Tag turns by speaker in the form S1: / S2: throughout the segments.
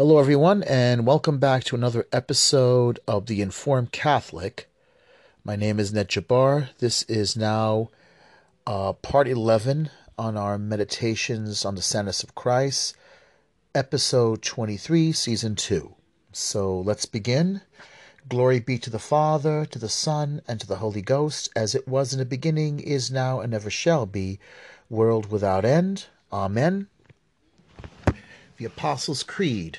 S1: Hello, everyone, and welcome back to another episode of The Informed Catholic. My name is Ned Jabbar. This is now uh, part 11 on our meditations on the Sadness of Christ, episode 23, season 2. So let's begin. Glory be to the Father, to the Son, and to the Holy Ghost, as it was in the beginning, is now, and ever shall be, world without end. Amen. The Apostles' Creed.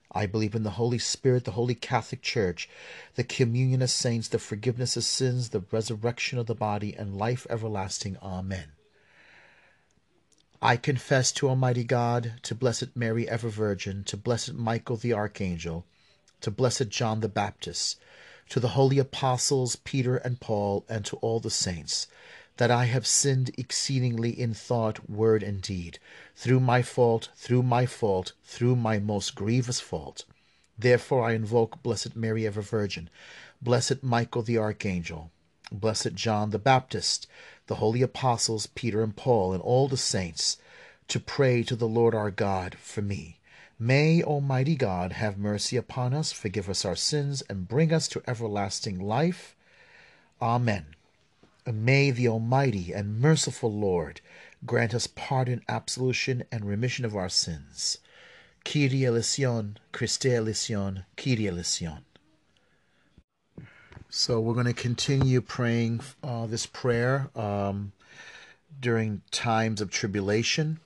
S1: I believe in the Holy Spirit, the Holy Catholic Church, the communion of saints, the forgiveness of sins, the resurrection of the body, and life everlasting. Amen. I confess to Almighty God, to Blessed Mary, ever Virgin, to Blessed Michael the Archangel, to Blessed John the Baptist, to the holy apostles Peter and Paul, and to all the saints that I have sinned exceedingly in thought, word, and deed, through my fault, through my fault, through my most grievous fault. Therefore I invoke Blessed Mary ever Virgin, Blessed Michael the Archangel, Blessed John the Baptist, the holy apostles Peter and Paul, and all the saints, to pray to the Lord our God for me. May Almighty God have mercy upon us, forgive us our sins, and bring us to everlasting life. Amen. May the Almighty and merciful Lord grant us pardon, absolution, and remission of our sins. Kyrie eleison, Christe eleison, Kyrie eleison. So we're going to continue praying uh, this prayer um, during times of tribulation.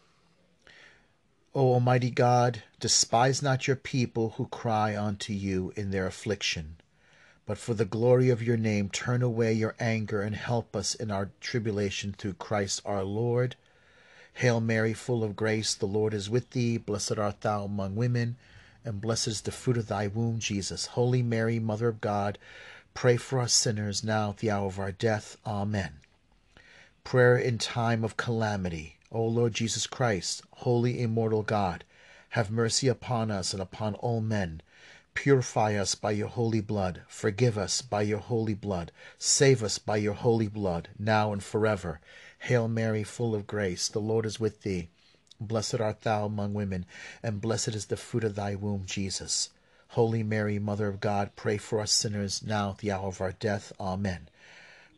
S1: O Almighty God, despise not your people who cry unto you in their affliction but for the glory of your name, turn away your anger and help us in our tribulation through Christ our Lord. Hail Mary, full of grace, the Lord is with thee. Blessed art thou among women, and blessed is the fruit of thy womb, Jesus. Holy Mary, Mother of God, pray for us sinners now at the hour of our death. Amen. Prayer in time of calamity. O Lord Jesus Christ, holy immortal God, have mercy upon us and upon all men Purify us by your holy blood. Forgive us by your holy blood. Save us by your holy blood, now and forever. Hail Mary, full of grace, the Lord is with thee. Blessed art thou among women, and blessed is the fruit of thy womb, Jesus. Holy Mary, Mother of God, pray for us sinners, now at the hour of our death. Amen.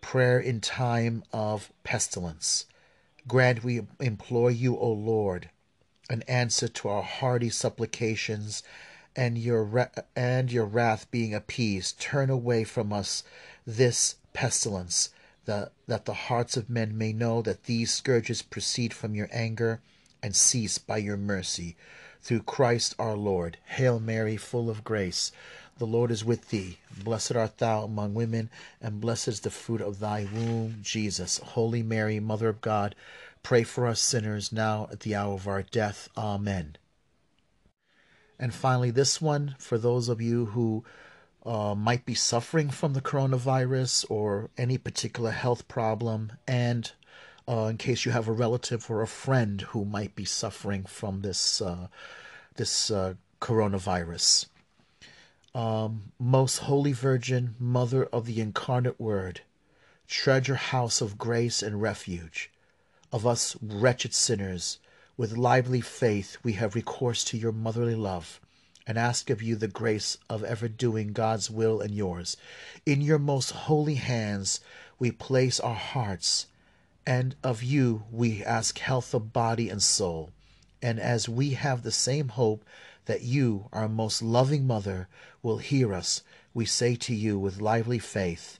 S1: Prayer in time of pestilence. Grant, we implore you, O Lord, an answer to our hearty supplications and your and your wrath being appeased, turn away from us this pestilence, that, that the hearts of men may know that these scourges proceed from your anger and cease by your mercy. Through Christ our Lord. Hail Mary, full of grace. The Lord is with thee. Blessed art thou among women, and blessed is the fruit of thy womb, Jesus. Holy Mary, Mother of God, pray for us sinners now at the hour of our death. Amen. And finally, this one for those of you who uh, might be suffering from the coronavirus or any particular health problem, and uh, in case you have a relative or a friend who might be suffering from this uh, this uh, coronavirus. Um, Most Holy Virgin, Mother of the Incarnate Word, treasure house of grace and refuge of us wretched sinners with lively faith we have recourse to your motherly love, and ask of you the grace of ever doing God's will and yours. In your most holy hands we place our hearts, and of you we ask health of body and soul. And as we have the same hope that you, our most loving mother, will hear us, we say to you with lively faith,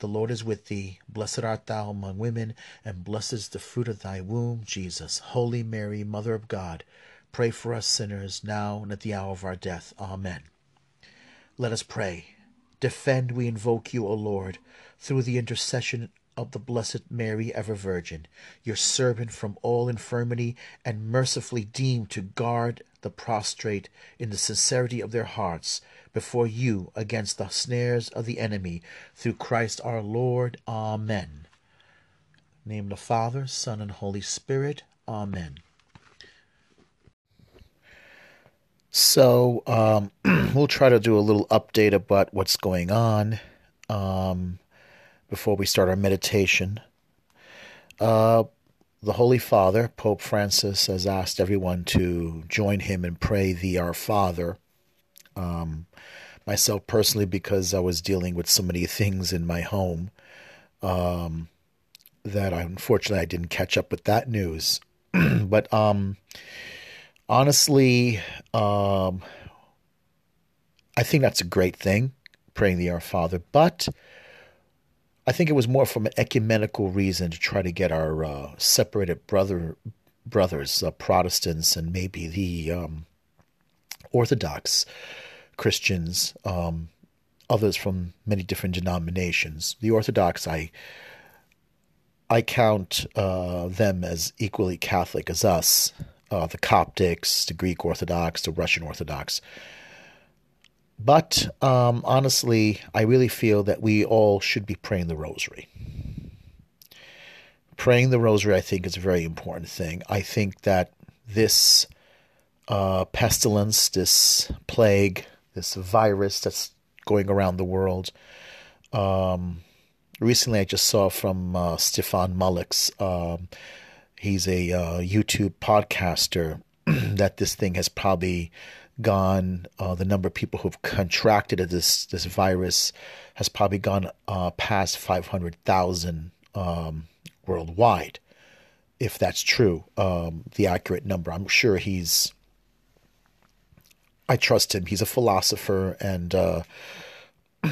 S1: the Lord is with thee. Blessed art thou among women, and blessed is the fruit of thy womb, Jesus. Holy Mary, Mother of God, pray for us sinners, now and at the hour of our death. Amen. Let us pray. Defend, we invoke you, O Lord, through the intercession of the Blessed Mary, ever Virgin, your servant from all infirmity, and mercifully deem to guard the prostrate in the sincerity of their hearts before you against the snares of the enemy, through Christ our Lord. Amen. name the Father, Son, and Holy Spirit. Amen. So um, we'll try to do a little update about what's going on. Um, before we start our meditation. Uh, the Holy Father, Pope Francis, has asked everyone to join him and pray the Our Father. Um, myself personally, because I was dealing with so many things in my home um, that I, unfortunately I didn't catch up with that news. but um, honestly, um, I think that's a great thing, praying the Our Father. But I think it was more from an ecumenical reason to try to get our uh, separated brother brothers, uh, Protestants, and maybe the um, Orthodox Christians, um, others from many different denominations. The Orthodox, I I count uh, them as equally Catholic as us. Uh, the Coptics, the Greek Orthodox, the Russian Orthodox. But um, honestly, I really feel that we all should be praying the rosary. Praying the rosary, I think, is a very important thing. I think that this uh, pestilence, this plague, this virus that's going around the world. Um, recently, I just saw from uh, Stefan Mulliks. Um, he's a uh, YouTube podcaster that this thing has probably gone. Uh, the number of people who've contracted this this virus has probably gone uh, past five hundred thousand um, worldwide. If that's true, um, the accurate number, I'm sure he's. I trust him. He's a philosopher and uh,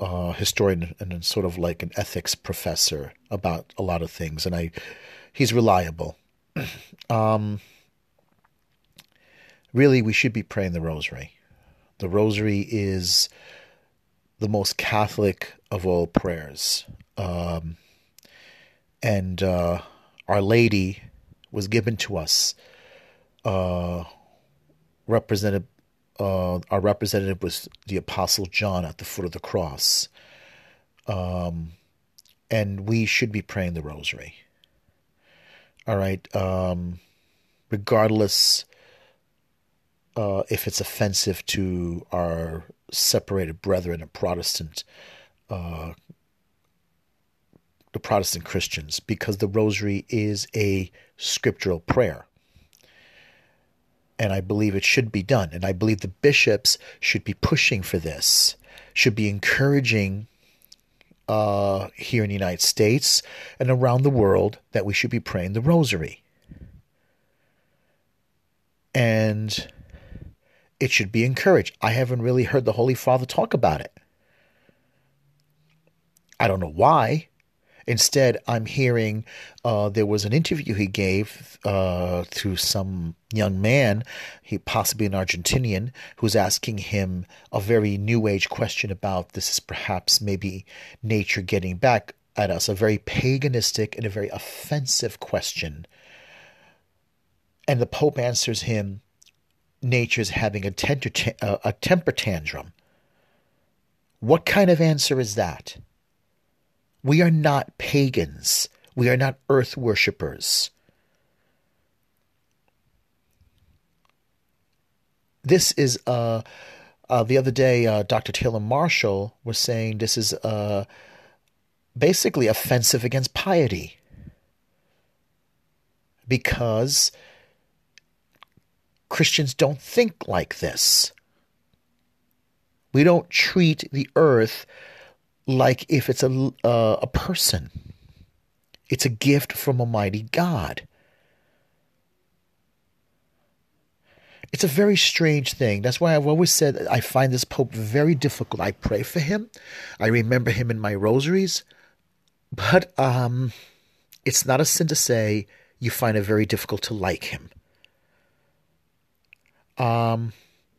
S1: uh, historian and sort of like an ethics professor about a lot of things, and I, he's reliable. um, really, we should be praying the rosary. The rosary is the most Catholic of all prayers. Um, and uh, Our Lady was given to us. Uh, represented, uh, our representative was the Apostle John at the foot of the cross. Um, and we should be praying the rosary. All right. Um, regardless uh, if it's offensive to our separated brethren and Protestant, uh, the Protestant Christians, because the Rosary is a scriptural prayer. And I believe it should be done. And I believe the bishops should be pushing for this, should be encouraging uh, here in the United States and around the world that we should be praying the Rosary. And it should be encouraged. I haven't really heard the Holy Father talk about it. I don't know why. Instead, I'm hearing uh, there was an interview he gave uh, to some young man, he possibly an Argentinian, who's asking him a very new age question about this is perhaps maybe nature getting back at us, a very paganistic and a very offensive question. And the Pope answers him nature's having a, temper, a temper tantrum. What kind of answer is that? We are not pagans. We are not earth worshippers. This is uh, uh, the other day. Uh, Dr. Taylor Marshall was saying this is uh, basically offensive against piety because Christians don't think like this. We don't treat the earth like if it's a, uh, a person. It's a gift from Almighty God. It's a very strange thing. That's why I've always said I find this Pope very difficult. I pray for him. I remember him in my rosaries. But um, it's not a sin to say you find it very difficult to like him. Um,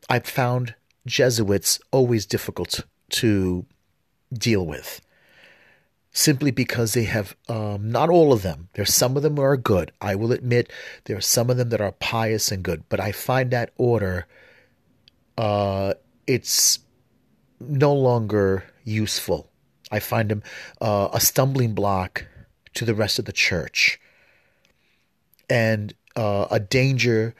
S1: I've found Jesuits always difficult to deal with simply because they have um, not all of them. There's some of them are good. I will admit there are some of them that are pious and good, but I find that order uh, it's no longer useful. I find them uh, a stumbling block to the rest of the church and uh, a danger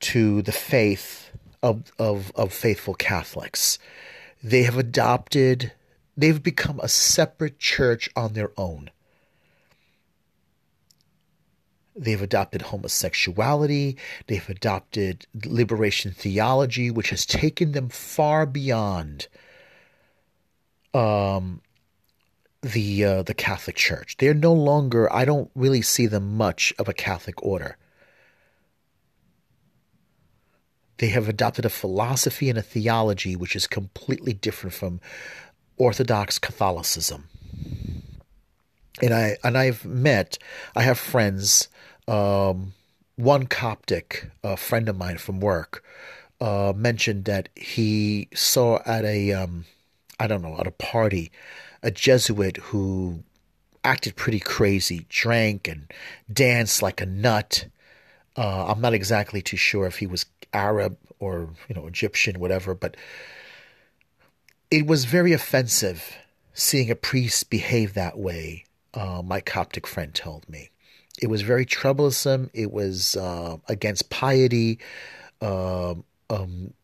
S1: to the faith of, of, of faithful Catholics. They have adopted They've become a separate church on their own. They've adopted homosexuality. They've adopted liberation theology, which has taken them far beyond um, the uh, the Catholic Church. They're no longer. I don't really see them much of a Catholic order. They have adopted a philosophy and a theology which is completely different from Orthodox Catholicism. And I and I've met, I have friends. Um, one Coptic, a friend of mine from work, uh, mentioned that he saw at a, um, I don't know, at a party, a Jesuit who acted pretty crazy, drank and danced like a nut. Uh, I'm not exactly too sure if he was Arab or you know Egyptian, whatever, but it was very offensive seeing a priest behave that way, uh, my Coptic friend told me. It was very troublesome. It was uh, against piety, uh, um,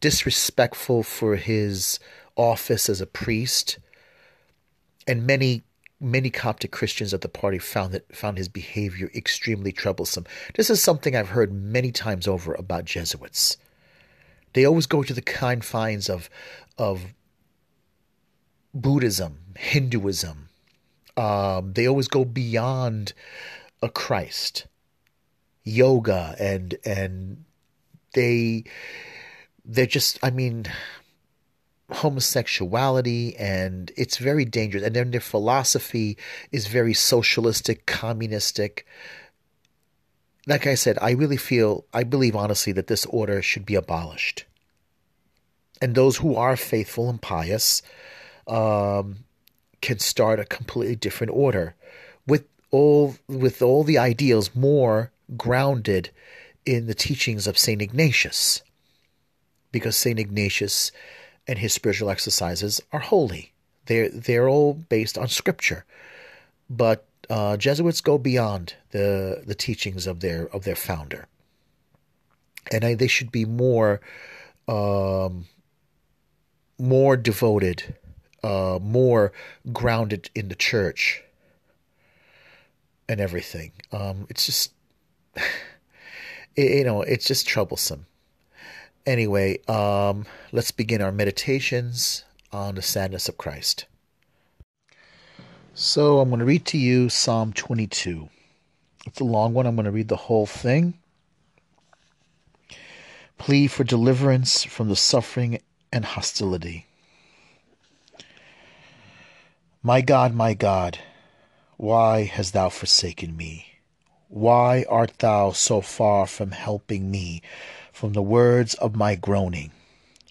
S1: disrespectful for his office as a priest. And many many Coptic Christians at the party found that found his behavior extremely troublesome. This is something I've heard many times over about Jesuits. They always go to the confines of of Buddhism, Hinduism. Um, they always go beyond a Christ. Yoga and and they they're just I mean homosexuality and it's very dangerous and then their philosophy is very socialistic communistic like i said i really feel i believe honestly that this order should be abolished and those who are faithful and pious um, can start a completely different order. With all with all the ideals more grounded in the teachings of Saint Ignatius, because Saint Ignatius and his spiritual exercises are holy. They're they're all based on Scripture, but uh, Jesuits go beyond the the teachings of their of their founder, and I, they should be more um, more devoted uh, more grounded in the church and everything. Um, it's just, you know, it's just troublesome. Anyway, um, let's begin our meditations on the sadness of Christ. So I'm going to read to you Psalm 22. It's a long one. I'm going to read the whole thing. Plea for deliverance from the suffering and hostility. My God, my God, why hast thou forsaken me? Why art thou so far from helping me from the words of my groaning?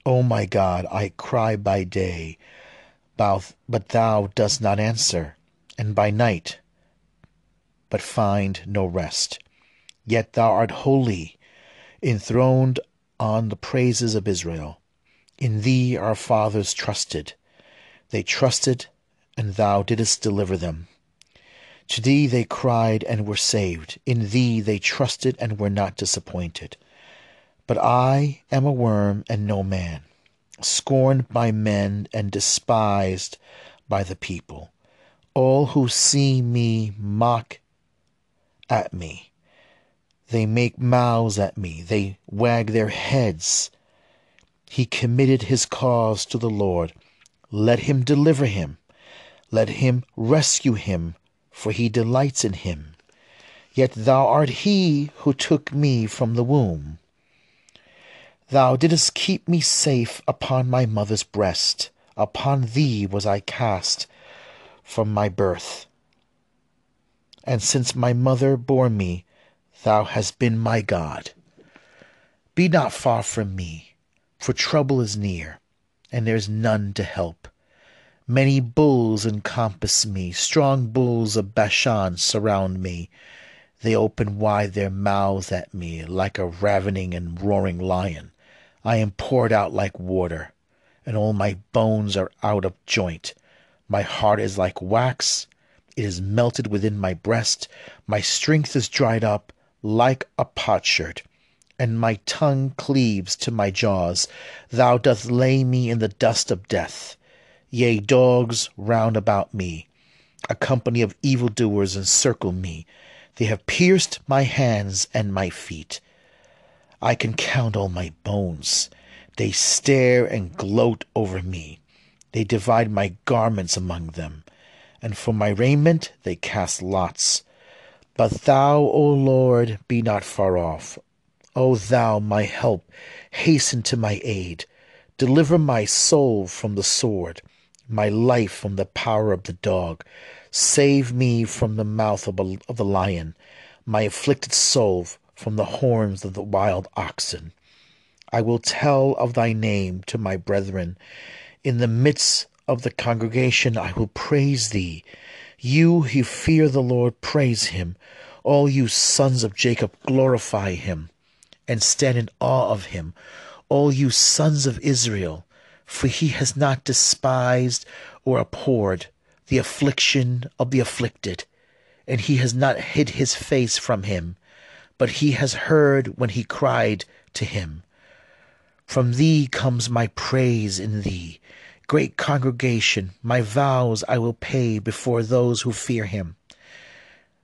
S1: O my God, I cry by day, but thou dost not answer, and by night, but find no rest. Yet thou art holy, enthroned on the praises of Israel. In thee our fathers trusted. They trusted and thou didst deliver them. To thee they cried and were saved. In thee they trusted and were not disappointed. But I am a worm and no man, scorned by men and despised by the people. All who see me mock at me. They make mouths at me. They wag their heads. He committed his cause to the Lord. Let him deliver him. Let him rescue him for he delights in him. Yet thou art he who took me from the womb. Thou didst keep me safe upon my mother's breast. Upon thee was I cast from my birth. And since my mother bore me, thou hast been my God. Be not far from me, for trouble is near, and there is none to help. Many bulls encompass me, strong bulls of Bashan surround me. They open wide their mouths at me like a ravening and roaring lion. I am poured out like water, and all my bones are out of joint. My heart is like wax, it is melted within my breast. My strength is dried up like a potsherd, and my tongue cleaves to my jaws. Thou dost lay me in the dust of death. Yea, dogs round about me, a company of evildoers encircle me. They have pierced my hands and my feet. I can count all my bones. They stare and gloat over me. They divide my garments among them, and for my raiment they cast lots. But thou, O Lord, be not far off. O thou, my help, hasten to my aid. Deliver my soul from the sword my life from the power of the dog. Save me from the mouth of, a, of the lion, my afflicted soul from the horns of the wild oxen. I will tell of thy name to my brethren. In the midst of the congregation I will praise thee. You who fear the Lord, praise him. All you sons of Jacob, glorify him and stand in awe of him. All you sons of Israel, for he has not despised or abhorred the affliction of the afflicted, and he has not hid his face from him, but he has heard when he cried to him. From thee comes my praise in thee. Great congregation, my vows I will pay before those who fear him.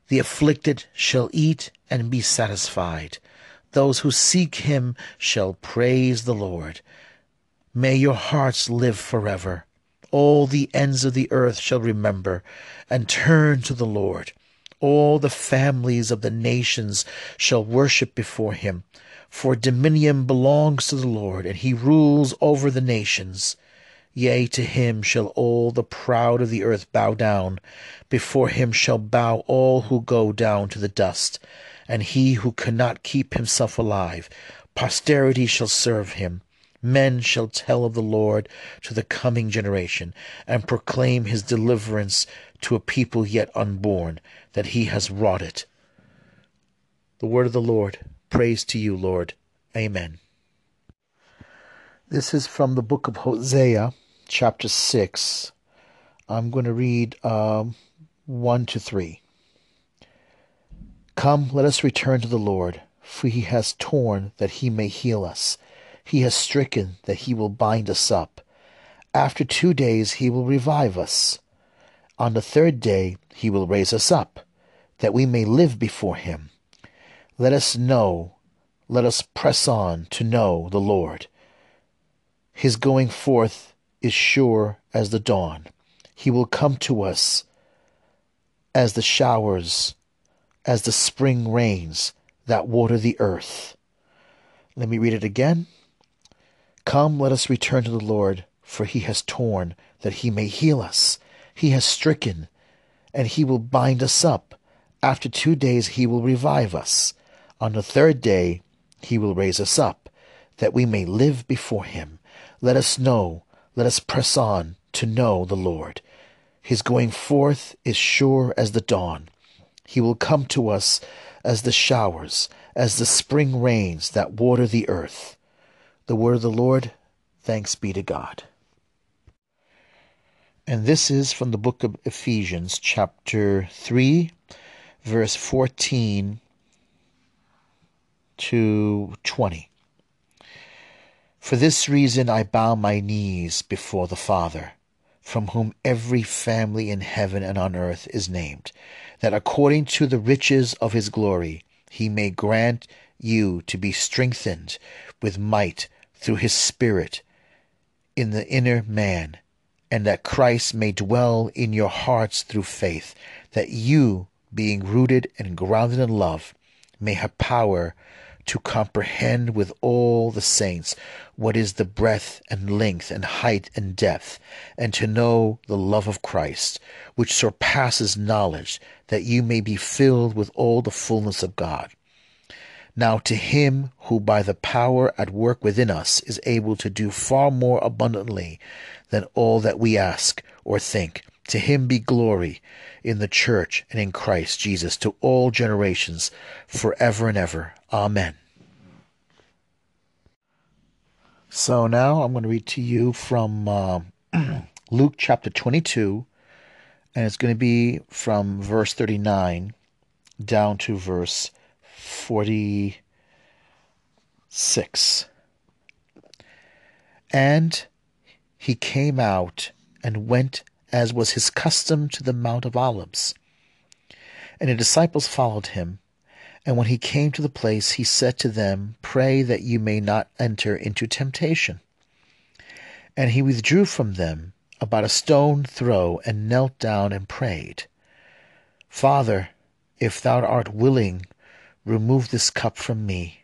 S1: The afflicted shall eat and be satisfied. Those who seek him shall praise the Lord. May your hearts live forever. All the ends of the earth shall remember and turn to the Lord. All the families of the nations shall worship before him. For dominion belongs to the Lord, and he rules over the nations. Yea, to him shall all the proud of the earth bow down. Before him shall bow all who go down to the dust, and he who cannot keep himself alive. Posterity shall serve him. Men shall tell of the Lord to the coming generation, and proclaim his deliverance to a people yet unborn, that he has wrought it. The word of the Lord. Praise to you, Lord. Amen. This is from the book of Hosea, chapter 6. I'm going to read um, 1 to 3. Come, let us return to the Lord, for he has torn that he may heal us he has stricken that he will bind us up. After two days he will revive us. On the third day he will raise us up, that we may live before him. Let us know, let us press on to know the Lord. His going forth is sure as the dawn. He will come to us as the showers, as the spring rains that water the earth. Let me read it again. Come, let us return to the Lord, for he has torn that he may heal us. He has stricken, and he will bind us up. After two days he will revive us. On the third day he will raise us up, that we may live before him. Let us know, let us press on to know the Lord. His going forth is sure as the dawn. He will come to us as the showers, as the spring rains that water the earth. The word of the Lord, thanks be to God. And this is from the book of Ephesians, chapter 3, verse 14 to 20. For this reason I bow my knees before the Father, from whom every family in heaven and on earth is named, that according to the riches of his glory he may grant you to be strengthened with might through his Spirit in the inner man, and that Christ may dwell in your hearts through faith, that you, being rooted and grounded in love, may have power to comprehend with all the saints what is the breadth and length and height and depth, and to know the love of Christ, which surpasses knowledge, that you may be filled with all the fullness of God. Now to him who by the power at work within us is able to do far more abundantly than all that we ask or think, to him be glory in the church and in Christ Jesus to all generations forever and ever. Amen. So now I'm going to read to you from uh, Luke chapter 22, and it's going to be from verse 39 down to verse 46. And he came out and went as was his custom to the Mount of Olives. And the disciples followed him. And when he came to the place, he said to them, Pray that you may not enter into temptation. And he withdrew from them about a stone throw and knelt down and prayed, Father, if thou art willing, remove this cup from me.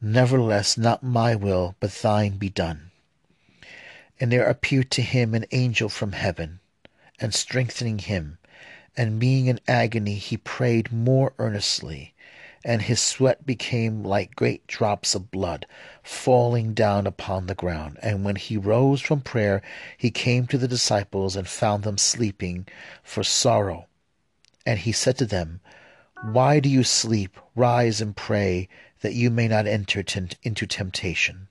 S1: Nevertheless, not my will, but thine be done. And there appeared to him an angel from heaven, and strengthening him, and being in agony, he prayed more earnestly, and his sweat became like great drops of blood falling down upon the ground. And when he rose from prayer, he came to the disciples and found them sleeping for sorrow. And he said to them, Why do you sleep? Rise and pray, that you may not enter into temptation.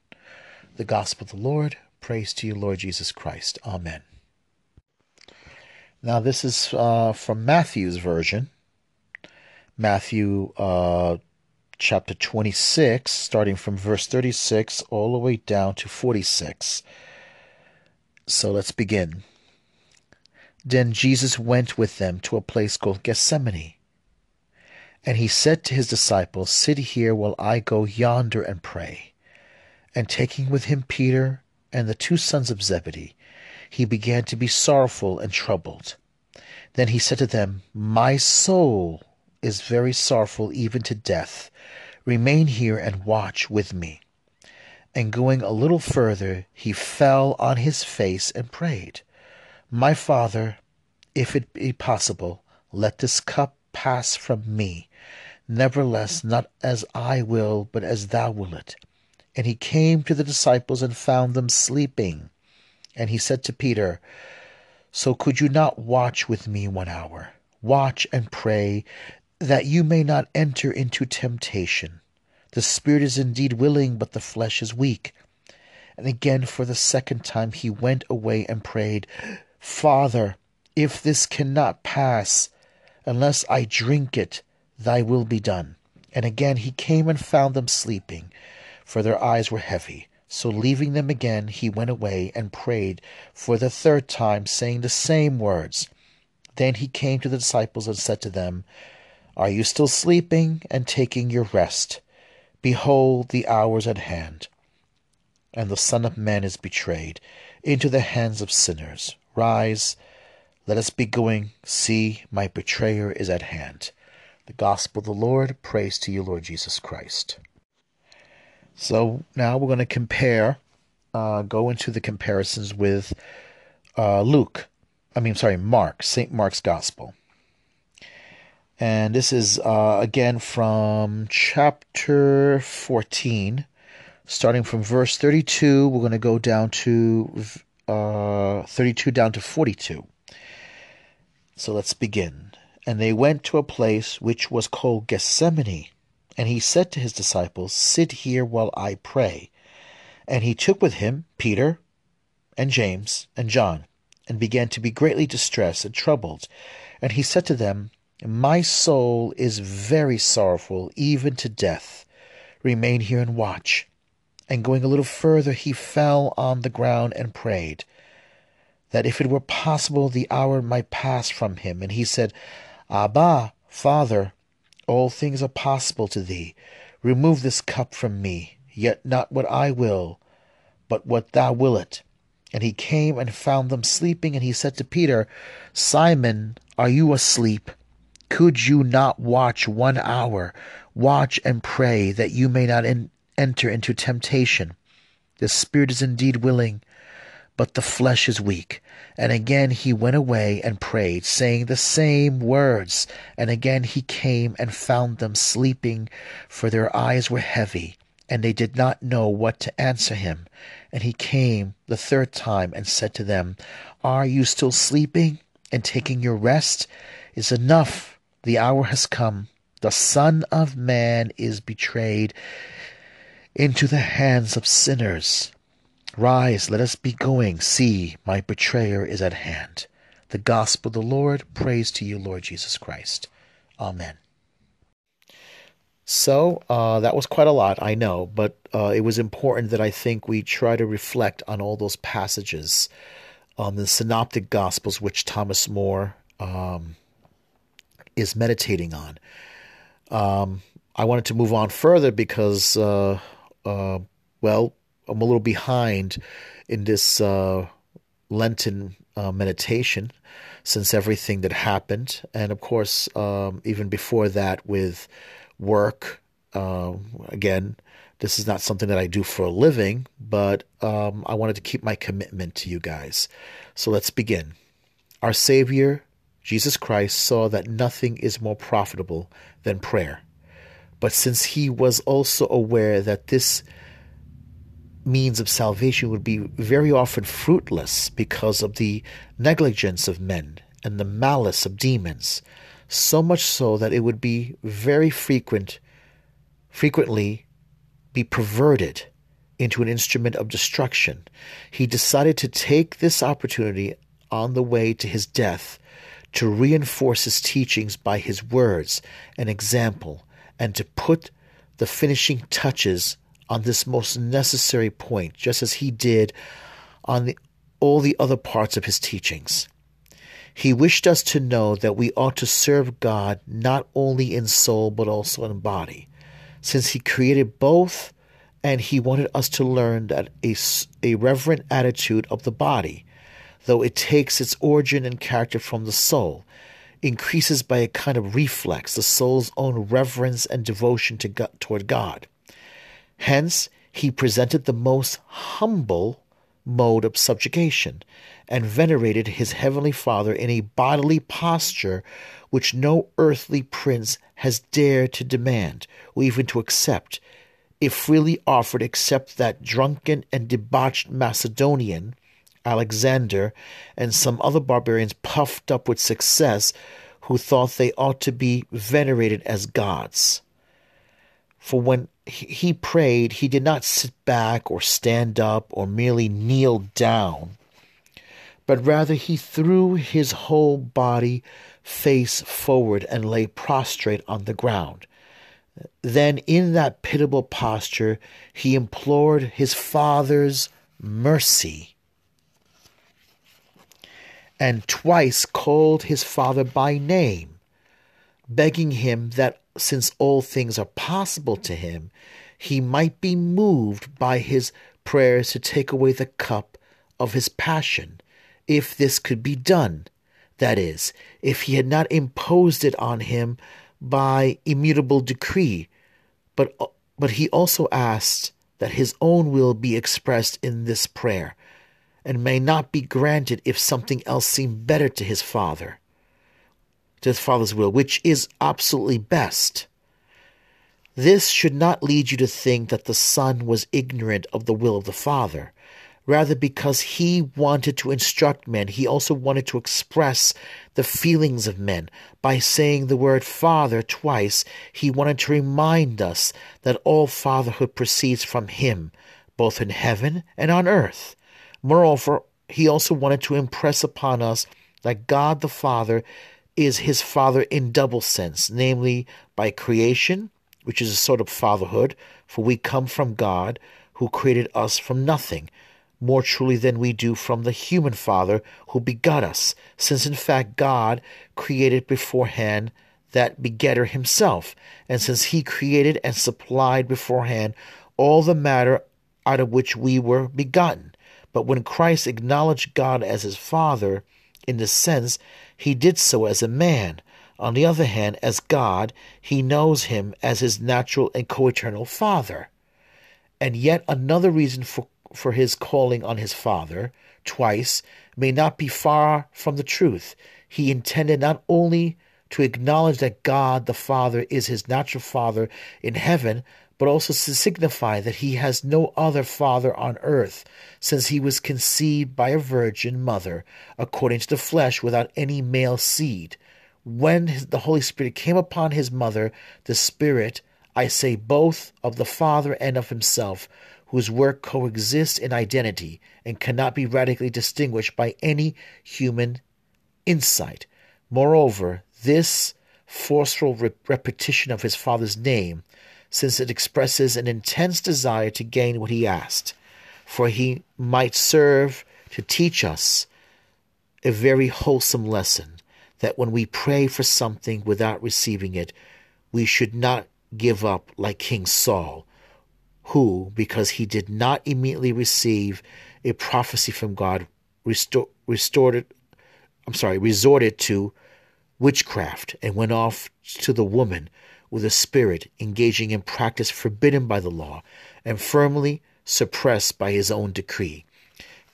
S1: The Gospel of the Lord. Praise to you, Lord Jesus Christ. Amen. Now, this is uh, from Matthew's version. Matthew uh, chapter 26, starting from verse 36 all the way down to 46. So let's begin. Then Jesus went with them to a place called Gethsemane. And he said to his disciples, Sit here while I go yonder and pray. And taking with him Peter and the two sons of Zebedee, he began to be sorrowful and troubled. Then he said to them, My soul is very sorrowful even to death. Remain here and watch with me. And going a little further, he fell on his face and prayed, My Father, if it be possible, let this cup pass from me. Nevertheless, not as I will, but as thou wilt. And he came to the disciples and found them sleeping. And he said to Peter, So could you not watch with me one hour? Watch and pray, that you may not enter into temptation. The spirit is indeed willing, but the flesh is weak. And again, for the second time, he went away and prayed, Father, if this cannot pass, unless I drink it, thy will be done. And again he came and found them sleeping for their eyes were heavy. So leaving them again, he went away and prayed for the third time, saying the same words. Then he came to the disciples and said to them, Are you still sleeping and taking your rest? Behold, the hour is at hand, and the Son of Man is betrayed into the hands of sinners. Rise, let us be going. See, my betrayer is at hand. The Gospel of the Lord. Praise to you, Lord Jesus Christ. So now we're going to compare, uh, go into the comparisons with uh, Luke. I mean, sorry, Mark, St. Mark's Gospel. And this is uh, again from chapter 14, starting from verse 32. We're going to go down to uh, 32 down to 42. So let's begin. And they went to a place which was called Gethsemane and he said to his disciples, Sit here while I pray. And he took with him Peter and James and John, and began to be greatly distressed and troubled. And he said to them, My soul is very sorrowful, even to death. Remain here and watch. And going a little further, he fell on the ground and prayed, that if it were possible, the hour might pass from him. And he said, Abba, Father, all things are possible to thee. Remove this cup from me, yet not what I will, but what thou wilt. And he came and found them sleeping, and he said to Peter, Simon, are you asleep? Could you not watch one hour? Watch and pray that you may not in- enter into temptation. The spirit is indeed willing, but the flesh is weak. And again he went away and prayed, saying the same words. And again he came and found them sleeping, for their eyes were heavy, and they did not know what to answer him. And he came the third time and said to them, Are you still sleeping and taking your rest? Is enough. The hour has come. The Son of Man is betrayed into the hands of sinners. Rise, let us be going. See, my betrayer is at hand. The gospel of the Lord. Praise to you, Lord Jesus Christ. Amen. So uh, that was quite a lot, I know, but uh, it was important that I think we try to reflect on all those passages on the synoptic gospels which Thomas More um, is meditating on. Um, I wanted to move on further because, uh, uh well, I'm a little behind in this uh, Lenten uh, meditation since everything that happened, and of course, um, even before that with work. Uh, again, this is not something that I do for a living, but um, I wanted to keep my commitment to you guys. So let's begin. Our Savior, Jesus Christ, saw that nothing is more profitable than prayer. But since he was also aware that this means of salvation would be very often fruitless because of the negligence of men and the malice of demons, so much so that it would be very frequent, frequently be perverted into an instrument of destruction. He decided to take this opportunity on the way to his death to reinforce his teachings by his words and example and to put the finishing touches on this most necessary point, just as he did on the, all the other parts of his teachings. He wished us to know that we ought to serve God not only in soul but also in body, since He created both and He wanted us to learn that a, a reverent attitude of the body, though it takes its origin and character from the soul, increases by a kind of reflex, the soul's own reverence and devotion to God, toward God. Hence, he presented the most humble mode of subjugation, and venerated his heavenly Father in a bodily posture which no earthly prince has dared to demand, or even to accept, if freely offered, except that drunken and debauched Macedonian, Alexander, and some other barbarians puffed up with success, who thought they ought to be venerated as gods. For when he prayed, he did not sit back or stand up or merely kneel down, but rather he threw his whole body face forward and lay prostrate on the ground. Then, in that pitiable posture, he implored his Father's mercy and twice called his Father by name, begging him that since all things are possible to him, he might be moved by his prayers to take away the cup of his passion, if this could be done. That is, if he had not imposed it on him by immutable decree, but, uh, but he also asked that his own will be expressed in this prayer, and may not be granted if something else seemed better to his father to his Father's will, which is absolutely best. This should not lead you to think that the Son was ignorant of the will of the Father. Rather, because he wanted to instruct men, he also wanted to express the feelings of men. By saying the word Father twice, he wanted to remind us that all fatherhood proceeds from him, both in heaven and on earth. Moreover, he also wanted to impress upon us that God the Father is his father in double sense, namely by creation, which is a sort of fatherhood, for we come from God, who created us from nothing, more truly than we do from the human father who begot us, since in fact God created beforehand that begetter himself, and since he created and supplied beforehand all the matter out of which we were begotten, But when Christ acknowledged God as his Father, in this sense, he did so as a man. On the other hand, as God, he knows him as his natural and co eternal Father. And yet another reason for, for his calling on his Father twice may not be far from the truth. He intended not only to acknowledge that God the Father is his natural Father in heaven, but also to signify that he has no other father on earth, since he was conceived by a virgin mother, according to the flesh, without any male seed. When the Holy Spirit came upon his mother, the Spirit, I say both of the Father and of himself, whose work coexists in identity and cannot be radically distinguished by any human insight. Moreover, this forceful repetition of his Father's name since it expresses an intense desire to gain what he asked, for he might serve to teach us a very wholesome lesson that when we pray for something without receiving it, we should not give up like King Saul, who, because he did not immediately receive a prophecy from God, restor- restored it, I'm sorry, resorted to witchcraft and went off to the woman with a spirit engaging in practice forbidden by the law and firmly suppressed by his own decree.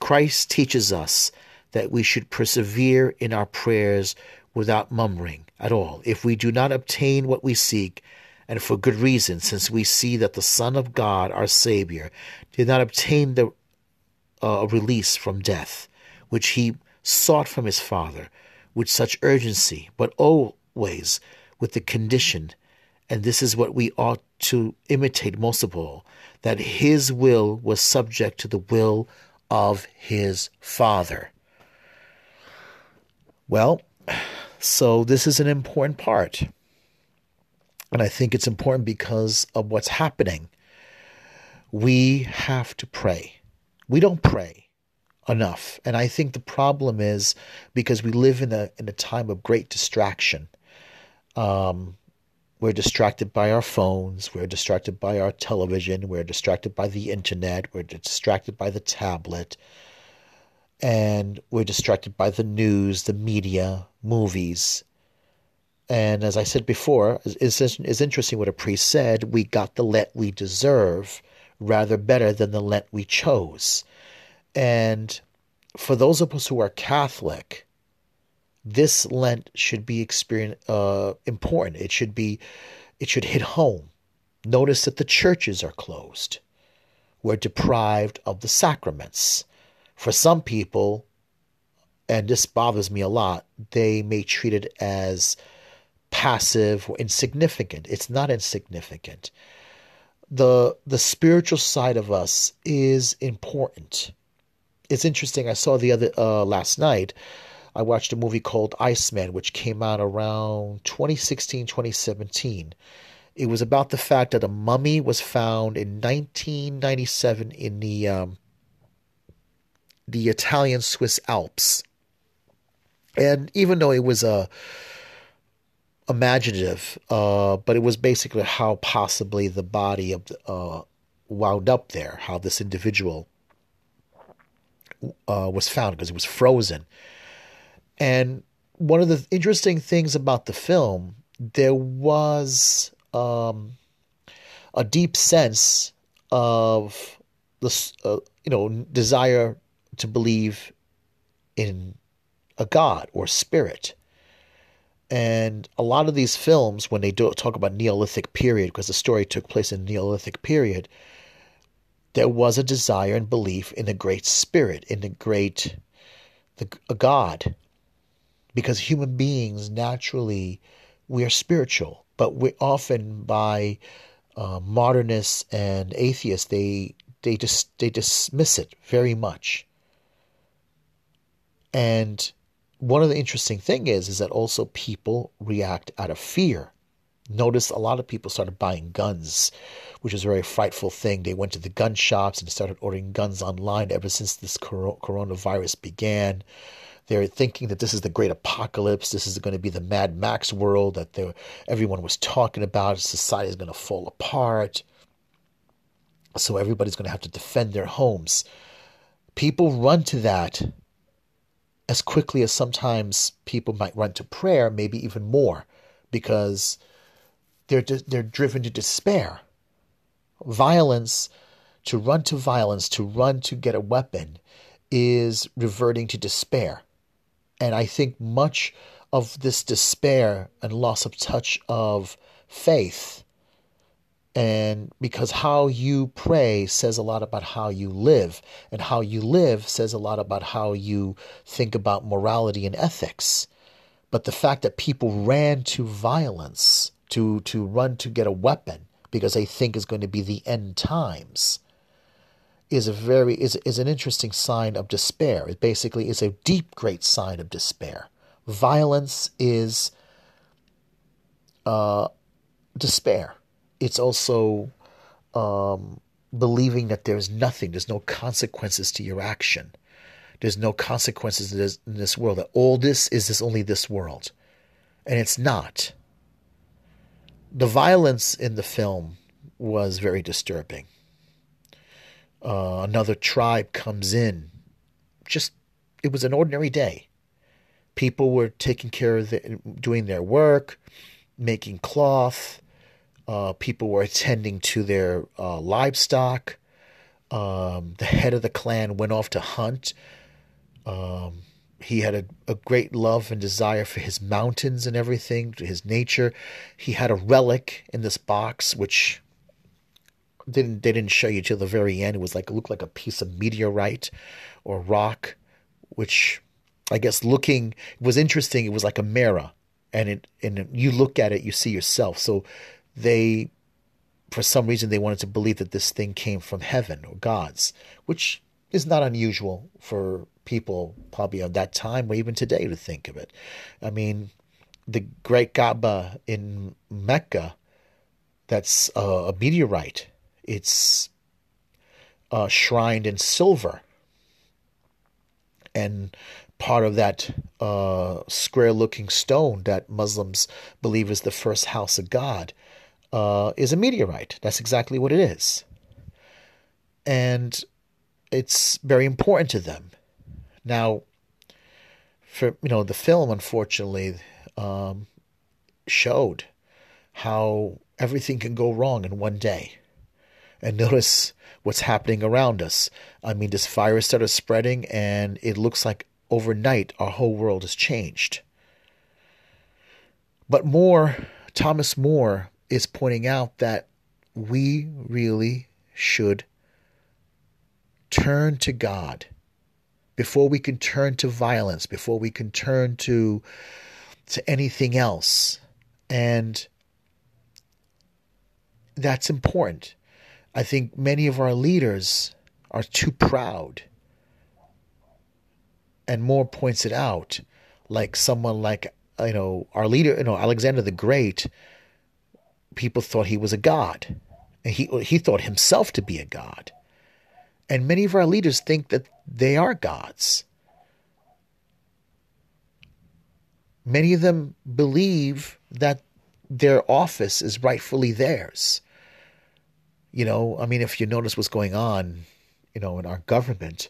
S1: Christ teaches us that we should persevere in our prayers without murmuring at all if we do not obtain what we seek, and for good reason, since we see that the Son of God, our Savior, did not obtain the uh, release from death, which he sought from his Father with such urgency, but always with the condition and this is what we ought to imitate most of all that his will was subject to the will of his Father. Well, so this is an important part. And I think it's important because of what's happening. We have to pray. We don't pray enough. And I think the problem is because we live in a in a time of great distraction. Um, we're distracted by our phones. We're distracted by our television. We're distracted by the internet. We're distracted by the tablet. And we're distracted by the news, the media, movies. And as I said before, it's, interesting what a priest said. We got the Lent we deserve rather better than the Lent we chose. And for those of us who are Catholic, this Lent should be experience, uh, important. It should be, it should hit home. Notice that the churches are closed. We're deprived of the sacraments. For some people, and this bothers me a lot, they may treat it as passive or insignificant. It's not insignificant. The the spiritual side of us is important. It's interesting. I saw the other uh, last night I watched a movie called Iceman, which came out around 2016, 2017. It was about the fact that a mummy was found in 1997 in the um, the Italian Swiss Alps. And even though it was a uh, imaginative, uh, but it was basically how possibly the body of the, uh, wound up there, how this individual uh, was found because it was frozen. And one of the interesting things about the film, there was um, a deep sense of the uh, you know desire to believe in a god or spirit. And a lot of these films, when they do talk about Neolithic period, because the story took place in Neolithic period, there was a desire and belief in a great spirit, in a great the, a god because human beings naturally we are spiritual, but we often by uh, modernists and atheists they they just they dismiss it very much. And one of the interesting thing is is that also people react out of fear. Notice a lot of people started buying guns, which is a very frightful thing. They went to the gun shops and started ordering guns online ever since this coronavirus began. They're thinking that this is the great apocalypse. This is going to be the Mad Max world that everyone was talking about. Society is going to fall apart. So everybody's going to have to defend their homes. people run to that as quickly as sometimes people might run to prayer, maybe even more, because they're they're driven to despair. Violence, to run to violence, to run to get a weapon, is reverting to despair, and I think much of this despair and loss of touch of faith and because how you pray says a lot about how you live, and how you live says a lot about how you think about morality and ethics. But the fact that people ran to violence, to, to run to get a weapon, because they think is going to be the end times, is a very is, is an interesting sign of despair. It basically is a deep, great sign of despair. Violence is uh, despair it's also um, believing that there's nothing, there's no consequences to your action. There's no consequences in this, in this world. That all this is this only this world, and it's not. The violence in the film was very disturbing. Uh, another tribe comes in. Just it was an ordinary day. People were taking care of the, doing their work, making cloth, uh, people were attending to their uh, livestock. Um, the head of the clan went off to hunt. Um, he had a, a, great love and desire for his mountains and everything, his nature. He had a relic in this box, which didn't they didn't show you till the very end. It was like it looked like a piece of meteorite or rock, which I guess looking was interesting. It was like a mirror, and it and you look at it, you see yourself. So they, for some reason, they wanted to believe that this thing came from heaven or gods, which is not unusual for people probably of that time or even today to think of it. I mean, the Great Kaaba in Mecca, that's a, a meteorite. It's uh, shrined in silver. And part of that uh, square looking stone that Muslims believe is the first house of God uh, is a meteorite. That's exactly what it is. And it's very important to them. Now, for you know, the film unfortunately um, showed how everything can go wrong in one day. And notice what's happening around us. I mean, this virus started spreading, and it looks like overnight our whole world has changed. But more, Thomas More is pointing out that we really should turn to God before we can turn to violence, before we can turn to to anything else. And that's important. I think many of our leaders are too proud. And more points it out, like someone like you know our leader, you know Alexander the Great people thought he was a god. And he, he thought himself to be a god. And many of our leaders think that they are gods. Many of them believe that their office is rightfully theirs. You know, I mean, if you notice what's going on, you know, in our government,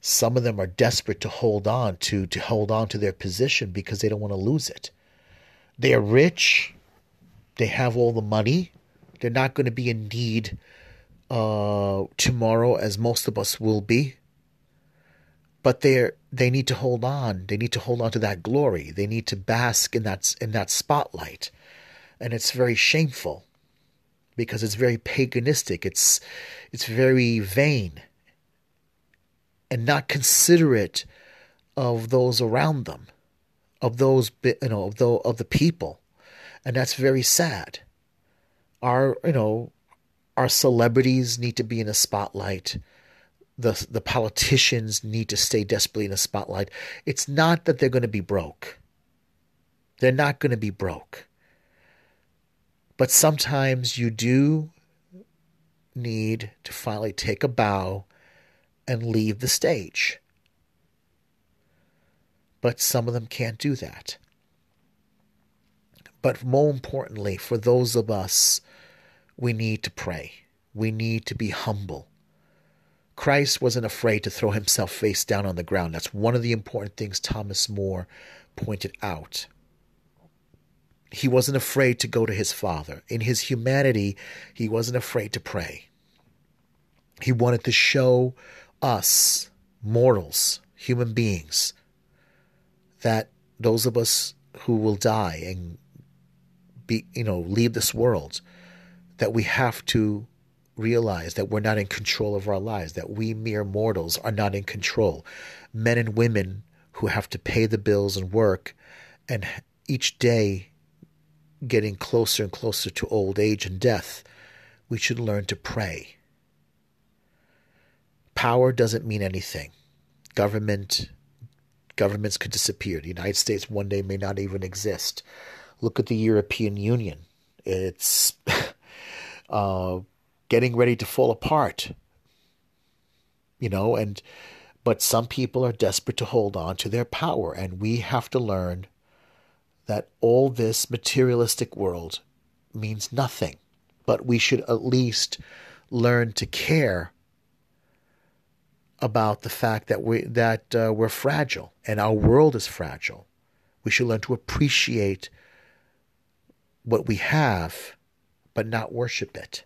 S1: some of them are desperate to hold on to to hold on to their position because they don't want to lose it. They are rich, they have all the money. They're not going to be in need uh, tomorrow, as most of us will be. But they're they need to hold on. They need to hold on to that glory. They need to bask in that in that spotlight, and it's very shameful because it's very paganistic. It's it's very vain and not considerate of those around them, of those you know of the of the people and that's very sad. Our you know our celebrities need to be in a spotlight. The the politicians need to stay desperately in the spotlight. It's not that they're going to be broke. They're not going to be broke. But sometimes you do need to finally take a bow and leave the stage. But some of them can't do that. But more importantly, for those of us, we need to pray. We need to be humble. Christ wasn't afraid to throw himself face down on the ground. That's one of the important things Thomas More pointed out. He wasn't afraid to go to his Father. In his humanity, he wasn't afraid to pray. He wanted to show us, mortals, human beings, that those of us who will die and be, you know, leave this world, that we have to realize that we're not in control of our lives, that we mere mortals are not in control. Men and women who have to pay the bills and work, and each day getting closer and closer to old age and death, we should learn to pray. Power doesn't mean anything. Government governments could disappear. The United States one day may not even exist. Look at the European Union. It's uh, getting ready to fall apart. You know, and but some people are desperate to hold on to their power, and we have to learn that all this materialistic world means nothing. But we should at least learn to care about the fact that we that uh, we're fragile and our world is fragile. We should learn to appreciate what we have, but not worship it.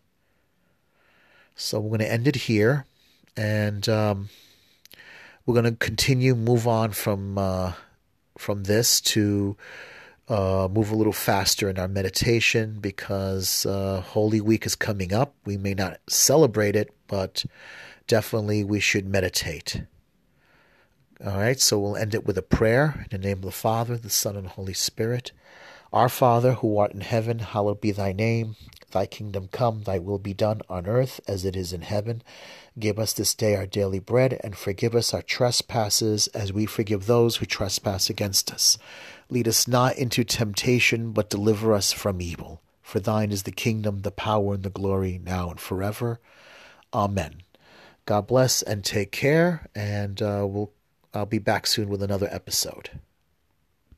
S1: So we're going to end it here, and um, we're going to continue move on from uh, from this to uh, move a little faster in our meditation because uh, Holy Week is coming up. We may not celebrate it, but definitely we should meditate. All right, so we'll end it with a prayer in the name of the Father, the Son, and the Holy Spirit. Our Father, who art in heaven, hallowed be thy name. Thy kingdom come, thy will be done on earth as it is in heaven. Give us this day our daily bread, and forgive us our trespasses as we forgive those who trespass against us. Lead us not into temptation, but deliver us from evil. For thine is the kingdom, the power, and the glory, now and forever. Amen. God bless and take care, and uh, we'll I'll be back soon with another episode.